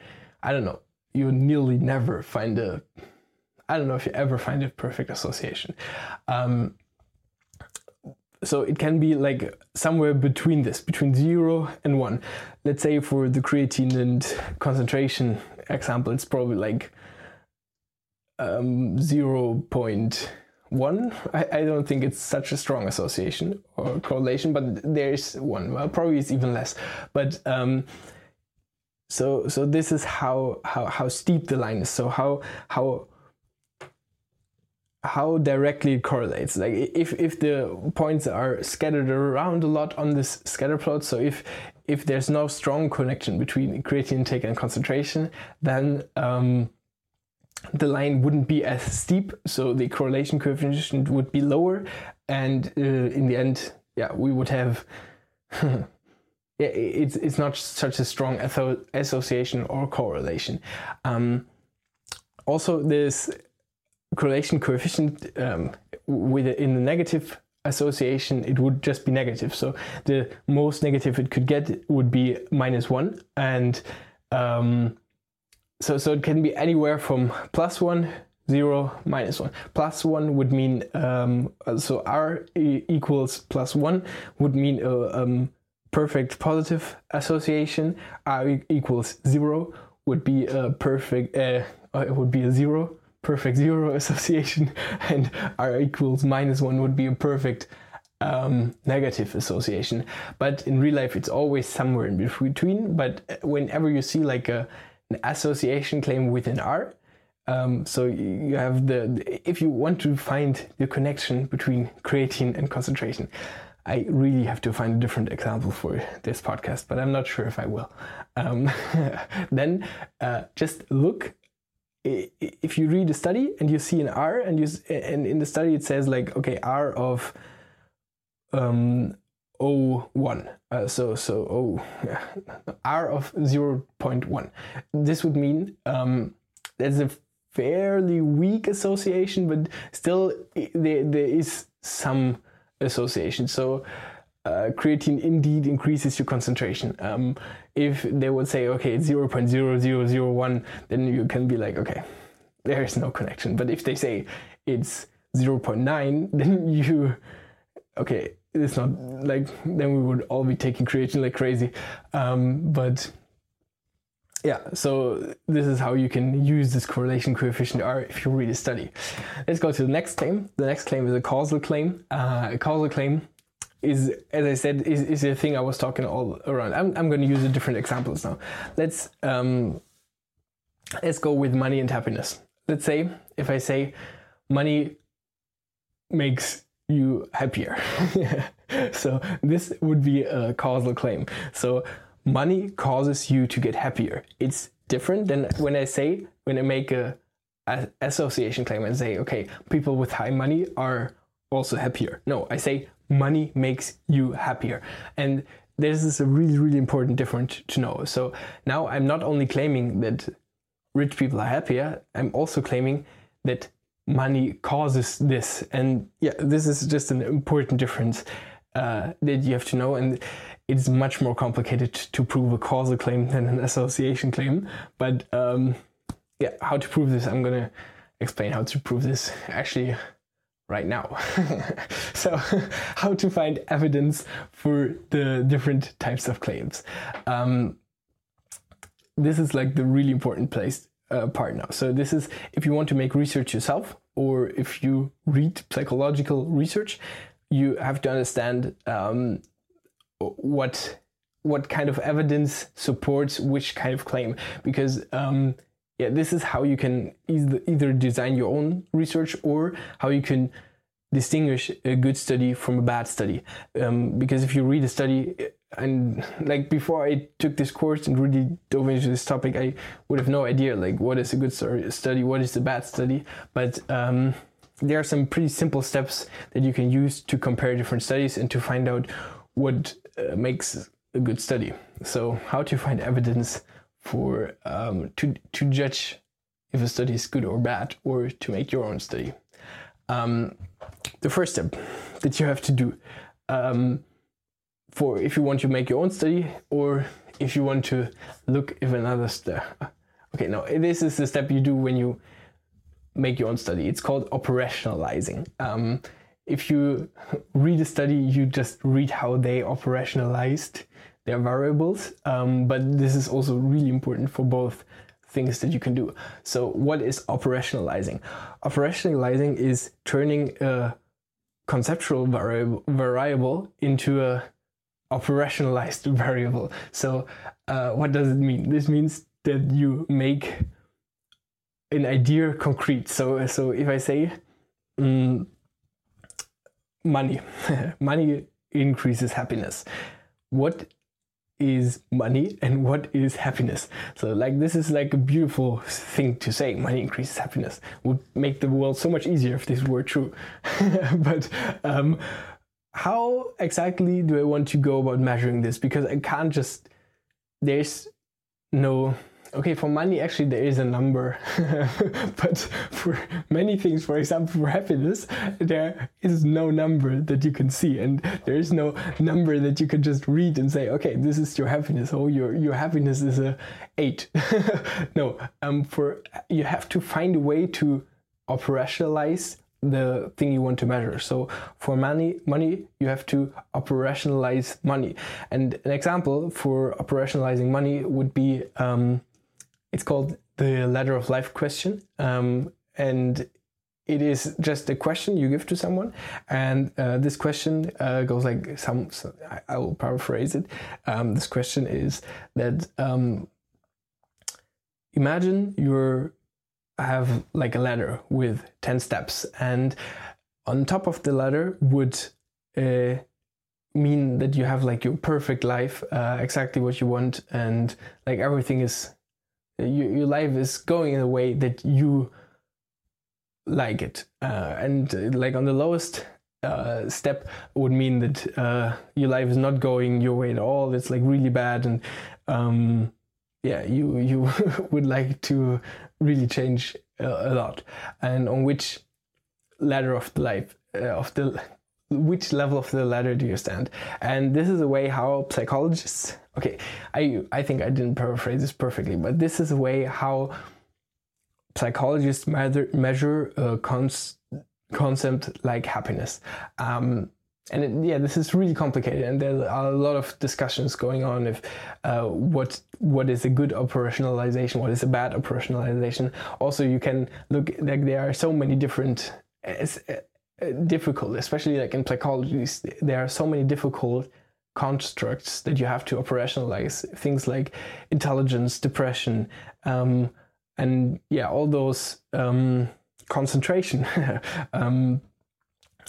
i don't know. You nearly never find a i don't know if you ever find a perfect association. Um, so it can be like somewhere between this, between zero and one. Let's say for the creatine and concentration example, it's probably like um, 0.1. I, I don't think it's such a strong association or correlation, but there's one. Well, probably it's even less. But um, so so this is how how how steep the line is. So how how how directly it correlates. Like if, if the points are scattered around a lot on this scatter plot, so if if there's no strong connection between creatine intake and concentration, then um, the line wouldn't be as steep, so the correlation coefficient would be lower, and uh, in the end, yeah, we would have. yeah, it's it's not such a strong association or correlation. Um, also, this correlation coefficient um, with in the negative association it would just be negative so the most negative it could get would be minus one and um, so so it can be anywhere from plus one zero minus one plus one would mean um, so r equals plus one would mean a um, perfect positive association r equals zero would be a perfect uh, it would be a zero perfect zero association, and r equals minus one would be a perfect um, negative association. But in real life, it's always somewhere in between. But whenever you see like a, an association claim within R, um, so you have the, if you want to find the connection between creatine and concentration, I really have to find a different example for this podcast, but I'm not sure if I will. Um, then uh, just look. If you read a study and you see an R, and you and in the study it says like okay R of um, 0.1, uh, so so oh yeah, R of 0.1. This would mean um, there's a fairly weak association, but still there, there is some association. So uh, creatine indeed increases your concentration. Um, if they would say, okay, it's 0.0001, then you can be like, okay, there is no connection. But if they say it's 0.9, then you, okay, it's not like, then we would all be taking creatine like crazy. Um, but yeah, so this is how you can use this correlation coefficient R if you read a study. Let's go to the next claim. The next claim is a causal claim. Uh, a causal claim is, as I said, is, is a thing I was talking all around. I'm, I'm going to use different examples now. Let's um, let's go with money and happiness. Let's say if I say money makes you happier. so this would be a causal claim. So money causes you to get happier. It's different than when I say, when I make a, a association claim and say, okay, people with high money are also happier. No, I say money makes you happier. And this is a really, really important difference to know. So now I'm not only claiming that rich people are happier, I'm also claiming that money causes this. And yeah, this is just an important difference uh, that you have to know. And it's much more complicated to prove a causal claim than an association claim. But um, yeah, how to prove this? I'm gonna explain how to prove this actually right now. so, how to find evidence for the different types of claims. Um, this is like the really important place uh, part now. So, this is if you want to make research yourself, or if you read psychological research, you have to understand um, what what kind of evidence supports which kind of claim because um, yeah this is how you can either, design your own research or how you can distinguish a good study from a bad study um, because if you read a study and like before i took this course and really dove into this topic i would have no idea like what is a good study what is a bad study but um, there are some pretty simple steps that you can use to compare different studies and to find out what uh, makes a good study. So, how to find evidence for um, to to judge if a study is good or bad, or to make your own study. Um, the first step that you have to do um, for if you want to make your own study, or if you want to look if another study. Okay, no, this is the step you do when you make your own study. It's called operationalizing. Um, if you read a study, you just read how they operationalized their variables. Um, but this is also really important for both things that you can do. So, what is operationalizing? Operationalizing is turning a conceptual variable into a operationalized variable. So, uh, what does it mean? This means that you make an idea concrete. So, so if I say, um, money. money increases happiness. What is money and what is happiness? So like this is like a beautiful thing to say. Money increases happiness. Would make the world so much easier if this were true. but um, how exactly do I want to go about measuring this? Because I can't just there's no okay, for money, actually, there is a number. but for many things, for example, for happiness, there is no number that you can see. And there is no number that you can just read and say, okay, this is your happiness. Oh, your, your happiness is a eight. no, um, for you have to find a way to operationalize the thing you want to measure. So for money, money, you have to operationalize money. And an example for operationalizing money would be um, it's called the ladder of life question. Um, and it is just a question you give to someone, and uh, this question uh, goes like some. So I, will paraphrase it. Um, this question is that um, imagine you're have like a ladder with ten steps, and on top of the ladder would uh, mean that you have like your perfect life, uh, exactly what you want, and like everything is your, your life is going in a way that you like it. Uh, and uh, like on the lowest uh, step would mean that uh, your life is not going your way at all. It's like really bad, and um, yeah, you you would like to really change a, lot. And on which ladder of the life uh, of the which level of the ladder do you stand? And this is a way how psychologists. Okay, I I think I didn't paraphrase this perfectly, but this is a way how psychologists measure, measure a cons- concept like happiness. Um, and it, yeah, this is really complicated, and there are a lot of discussions going on if uh, what what is a good operationalization, what is a bad operationalization. Also, you can look like there are so many different. Uh, difficult, especially like in psychology, there are so many difficult constructs that you have to operationalize. Things like intelligence, depression, um, and yeah, all those um, concentration, um,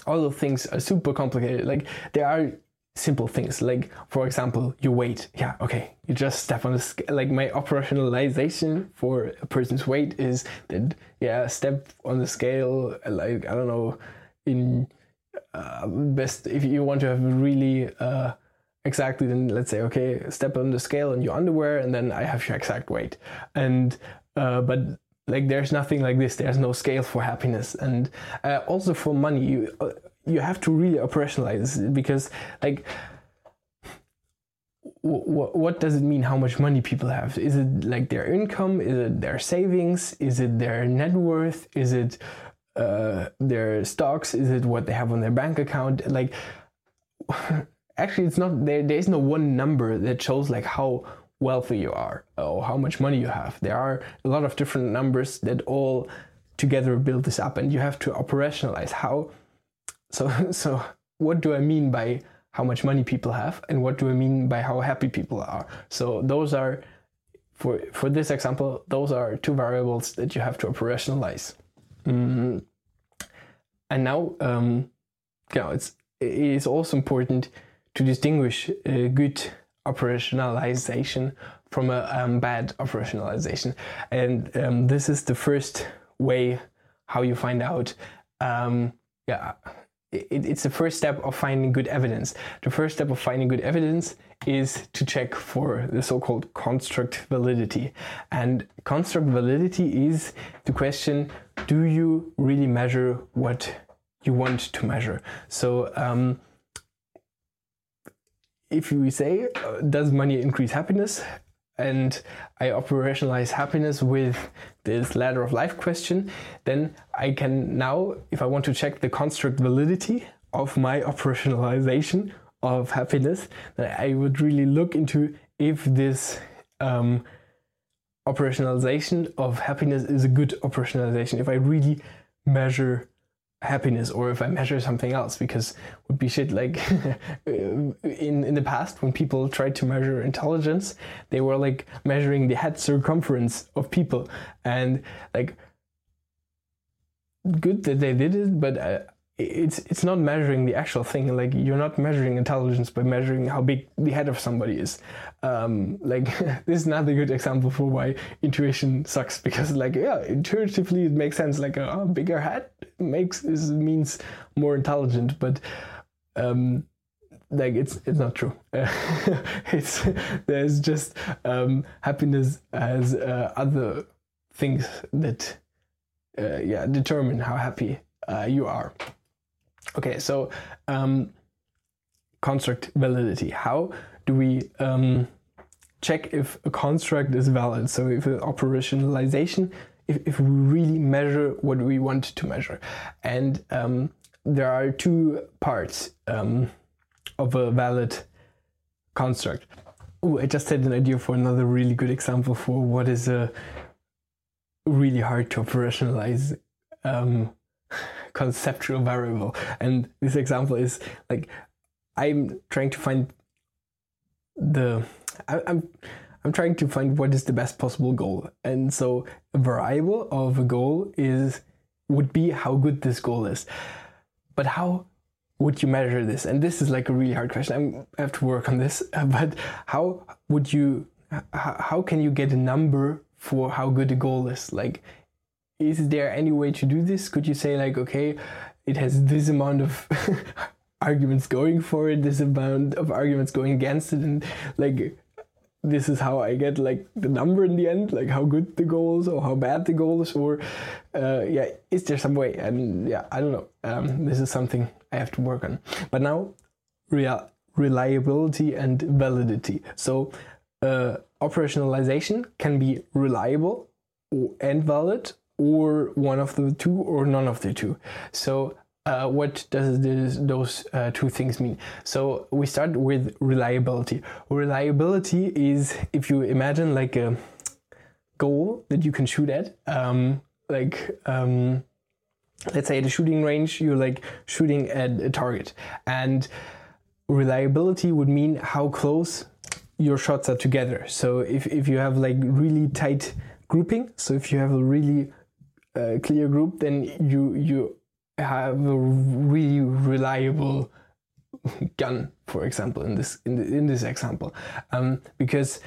all those things are super complicated. Like there are simple things, like for example, you weight. Yeah, okay, you just step on the scale. Like my operationalization for a person's weight is that yeah, step on the scale. Like I don't know, in uh, best if you want to have really. Uh, exactly then let's say okay step on the scale in your underwear and then i have your exact weight and uh, but like there's nothing like this. There's no scale for happiness. And uh, also for money you uh, you have to really operationalize it because like what does it mean how much money people have? Is it like their income? Is it their savings? Is it their net worth? Is it uh, their stocks? Is it what they have on their bank account? Like actually it's not there there is no one number that shows like how wealthy you are or how much money you have. There are a lot of different numbers that all together build this up and you have to operationalize how so so what do I mean by how much money people have and what do I mean by how happy people are. So those are for for this example, those are two variables that you have to operationalize. Mm. And now, um, you know, it's it is also important to distinguish a good operationalization from a um, bad operationalization. And um, this is the first way how you find out. Um, yeah, it, it's the first step of finding good evidence. The first step of finding good evidence is to check for the so-called construct validity. And construct validity is the question: Do you really measure what you want to measure? So um, if we say, uh, does money increase happiness? And I operationalize happiness with this ladder of life question, then I can now, if I want to check the construct validity of my operationalization of happiness, then I would really look into if this um, operationalization of happiness is a good operationalization, if I really measure happiness or if I measure something else because would be shit. Like in in the past when people tried to measure intelligence they were like measuring the head circumference of people. And like good that they did it but uh, it's it's not measuring the actual thing like you're not measuring intelligence by measuring how big the head of somebody is. Um, like this is not a good example for why intuition sucks because like yeah intuitively it makes sense like a, bigger head makes is means more intelligent but um, like it's it's not true. It's there's just um, happiness as uh, other things that uh, yeah determine how happy uh, you are Okay, so um, construct validity. How do we um, check if a construct is valid? So if operationalization, if, if we really measure what we want to measure. And um, there are two parts um, of a valid construct. Oh, I just had an idea for another really good example for what is a really hard to operationalize um, conceptual variable. And this example is like I'm trying to find the I, I'm I'm trying to find what is the best possible goal. And so a variable of a goal is would be how good this goal is. But how would you measure this? And this is like a really hard question. I'm, I have to work on this. But how would you? How can you get a number for how good a goal is? Like, is there any way to do this? Could you say like, okay, it has this amount of arguments going for it, this amount of arguments going against it, and like this is how I get like the number in the end, like how good the goal is or how bad the goal is, or uh, yeah, is there some way? And yeah, I don't know. Um, this is something I have to work on. But now, real reliability and validity. So uh, operationalization can be reliable and valid, or one of the two, or none of the two. So uh, what does this, those uh, two things mean? So we start with reliability. Reliability is if you imagine like a goal that you can shoot at, um, like um, let's say at a shooting range, you're like shooting at a target, and reliability would mean how close your shots are together. So if if you have like really tight grouping, so if you have a really uh, clear group, then you you have a really reliable gun, for example, in this in, the, in this example, um, because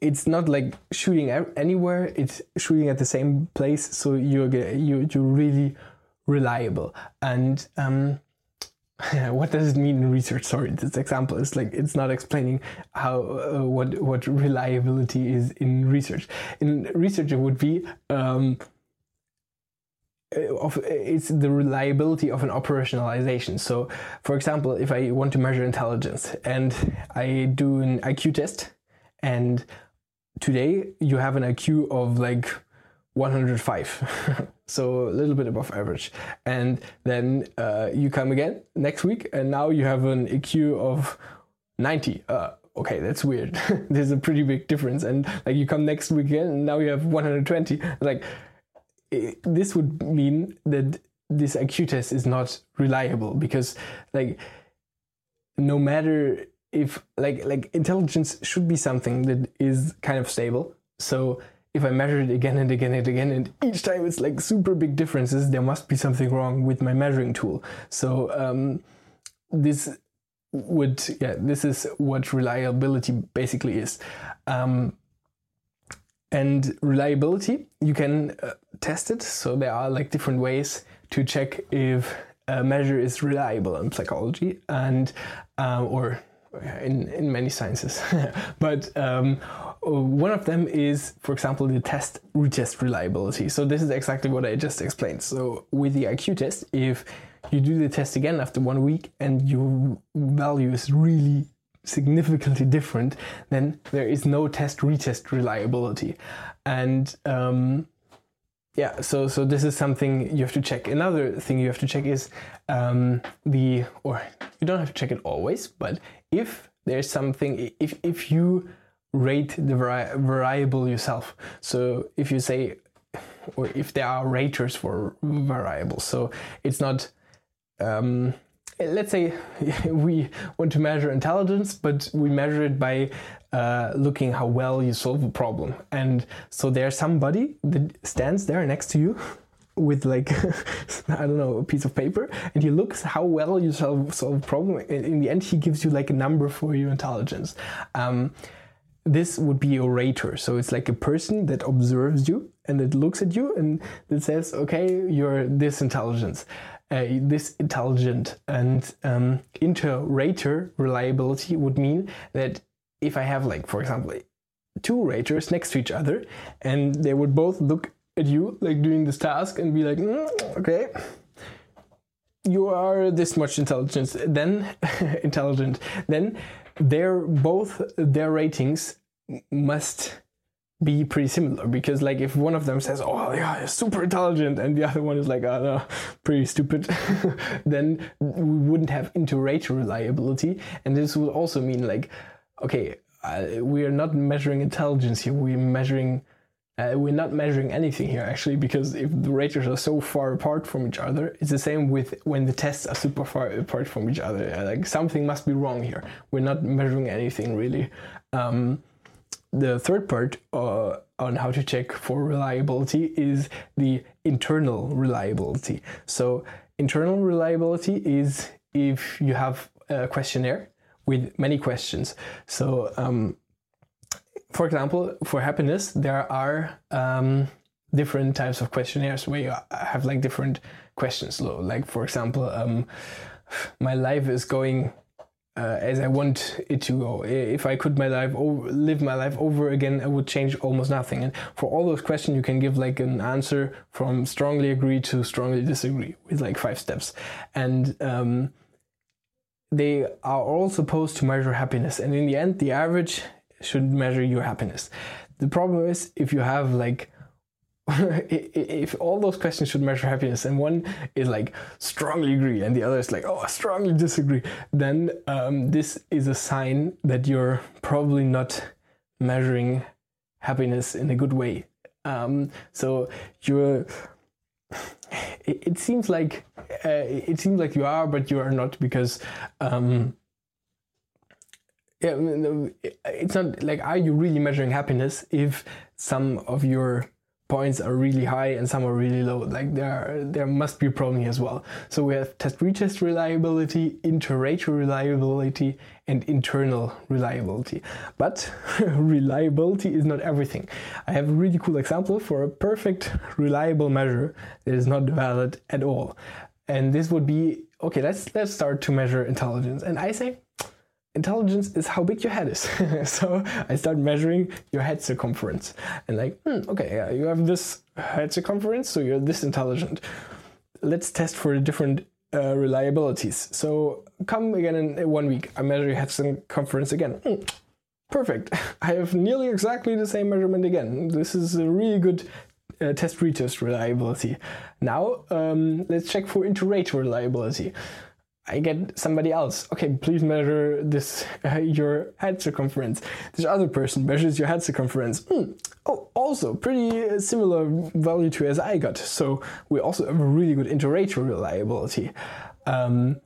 it's not like shooting anywhere; it's shooting at the same place. So you're you you're really reliable. And um, what does it mean in research? Sorry, this example is like it's not explaining how uh, what what reliability is in research. In research, it would be. Um, of it's the reliability of an operationalization. So, for example, if I want to measure intelligence and I do an IQ test, and today you have an IQ of like 105, so a little bit above average, and then uh, you come again next week, and now you have an IQ of 90. Uh, okay, that's weird. There's a pretty big difference, and like you come next week again, and now you have 120. Like this would mean that this IQ test is not reliable because like no matter if like like intelligence should be something that is kind of stable. So if i measure it again and again and again and each time it's like super big differences there must be something wrong with my measuring tool. So um, this would yeah this is what reliability basically is. Um, and reliability, you can uh, test it. So there are like different ways to check if a measure is reliable in psychology and uh, or in, in many sciences. but um, one of them is, for example, the test retest reliability. So this is exactly what I just explained. So with the IQ test, if you do the test again after one week and your value is really significantly different, then there is no test retest reliability. And um, yeah, so so this is something you have to check. Another thing you have to check is um, the or you don't have to check it always, but if there's something if if you rate the vari- variable yourself, so if you say or if there are raters for variables, so it's not um, let's say we want to measure intelligence, but we measure it by uh, looking how well you solve a problem. And so there's somebody that stands there next to you with like I don't know a piece of paper, and he looks how well you solve solve a problem. In, in the end, he gives you like a number for your intelligence. Um, this would be a rater. So it's like a person that observes you and it looks at you and it says, okay, you're this intelligence uh, this intelligent and um, inter-rater reliability would mean that if I have like, for example, two raters next to each other and they would both look at you like doing this task and be like, mm, okay, you are this much intelligence, then intelligent, then their both their ratings must be pretty similar because like if one of them says oh yeah super intelligent and the other one is like oh no pretty stupid then we wouldn't have inter-rater reliability and this would also mean like okay uh, we are not measuring intelligence here we're measuring Uh, we're not measuring anything here actually because if the raters are so far apart from each other, it's the same with when the tests are super far apart from each other. Like something must be wrong here. We're not measuring anything really. Um, the third part uh, on how to check for reliability is the internal reliability. So internal reliability is if you have a questionnaire with many questions. So um, for example, for happiness, there are um, different types of questionnaires where you have like different questions. Like for example, um, my life is going uh, as I want it to go. If I could my life over, live my life over again, I would change almost nothing. And for all those questions, you can give like an answer from strongly agree to strongly disagree with like five steps. And um, they are all supposed to measure happiness. And in the end, the average should measure your happiness. The problem is if you have like if all those questions should measure happiness and one is like strongly agree and the other is like oh I strongly disagree then um, this is a sign that you're probably not measuring happiness in a good way. Um, so you're it, it seems like uh, it seems like you are but you are not because um, yeah, it's not like are you really measuring happiness if some of your points are really high and some are really low. Like there, there must be a problem here as well. So we have test retest reliability, inter-rater reliability, and internal reliability. But reliability is not everything. I have a really cool example for a perfect reliable measure that is not valid at all. And this would be okay. Let's let's start to measure intelligence. And I say intelligence is how big your head is. so I start measuring your head circumference and like, hmm, okay, yeah, you have this head circumference, so you're this intelligent. Let's test for the different uh, reliabilities. So come again in one week. I measure your head circumference again. Hmm, perfect. I have nearly exactly the same measurement again. This is a really good uh, test retest reliability. Now um, let's check for inter-rater reliability. I get somebody else. Okay, please measure this uh, your head circumference. This other person measures your head circumference. Hmm. Oh, also pretty uh, similar value to as I got. So we also have a really good inter-rater reliability. Um,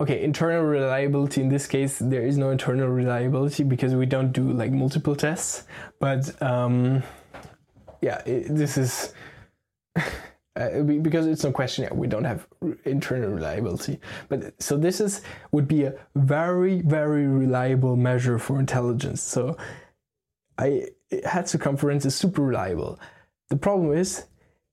okay, internal reliability in this case there is no internal reliability because we don't do like multiple tests. But um, yeah, it, this is. uh, because it's no question we don't have internal reliability. But so this is would be a very very reliable measure for intelligence. So i head circumference is super reliable. The problem is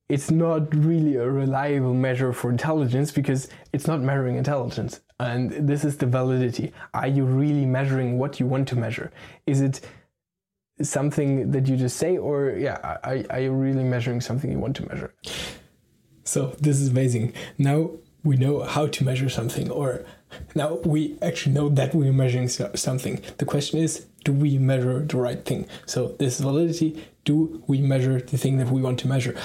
it's not really a reliable measure for intelligence because it's not measuring intelligence. And this is the validity. Are you really measuring what you want to measure? Is it something that you just say or yeah are, are you really measuring something you want to measure so this is amazing. Now we know how to measure something, or now we actually know that we're measuring something. The question is, do we measure the right thing? So this validity, do we measure the thing that we want to measure?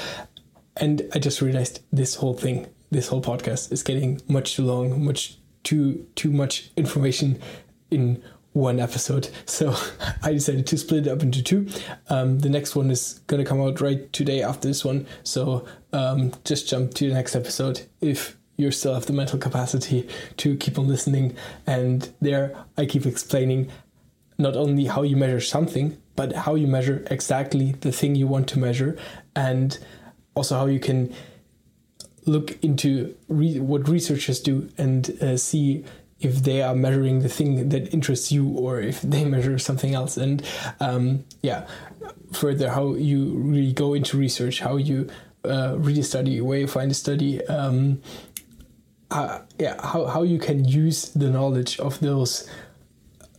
And I just realized this whole thing, this whole podcast is getting much too long, much too too much information in one episode. So I decided to split it up into two. Um, the next one is going to come out right today after this one. So um, just jump to the next episode if you still have the mental capacity to keep on listening. And there I keep explaining not only how you measure something, but how you measure exactly the thing you want to measure, and also how you can look into re- what researchers do and uh, see if they are measuring the thing that interests you or if they measure something else and um, yeah further how you really go into research how you uh, really study where you find a study um, uh, yeah how, how you can use the knowledge of those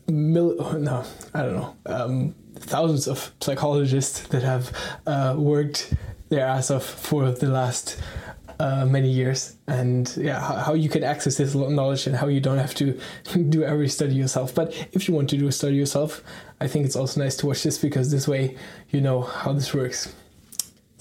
mil- no i don't know um, thousands of psychologists that have uh, worked their ass off for the last uh, many years. And yeah how, how, you can access this knowledge and how you don't have to do every study yourself. But if you want to do a study yourself i think it's also nice to watch this because this way you know how this works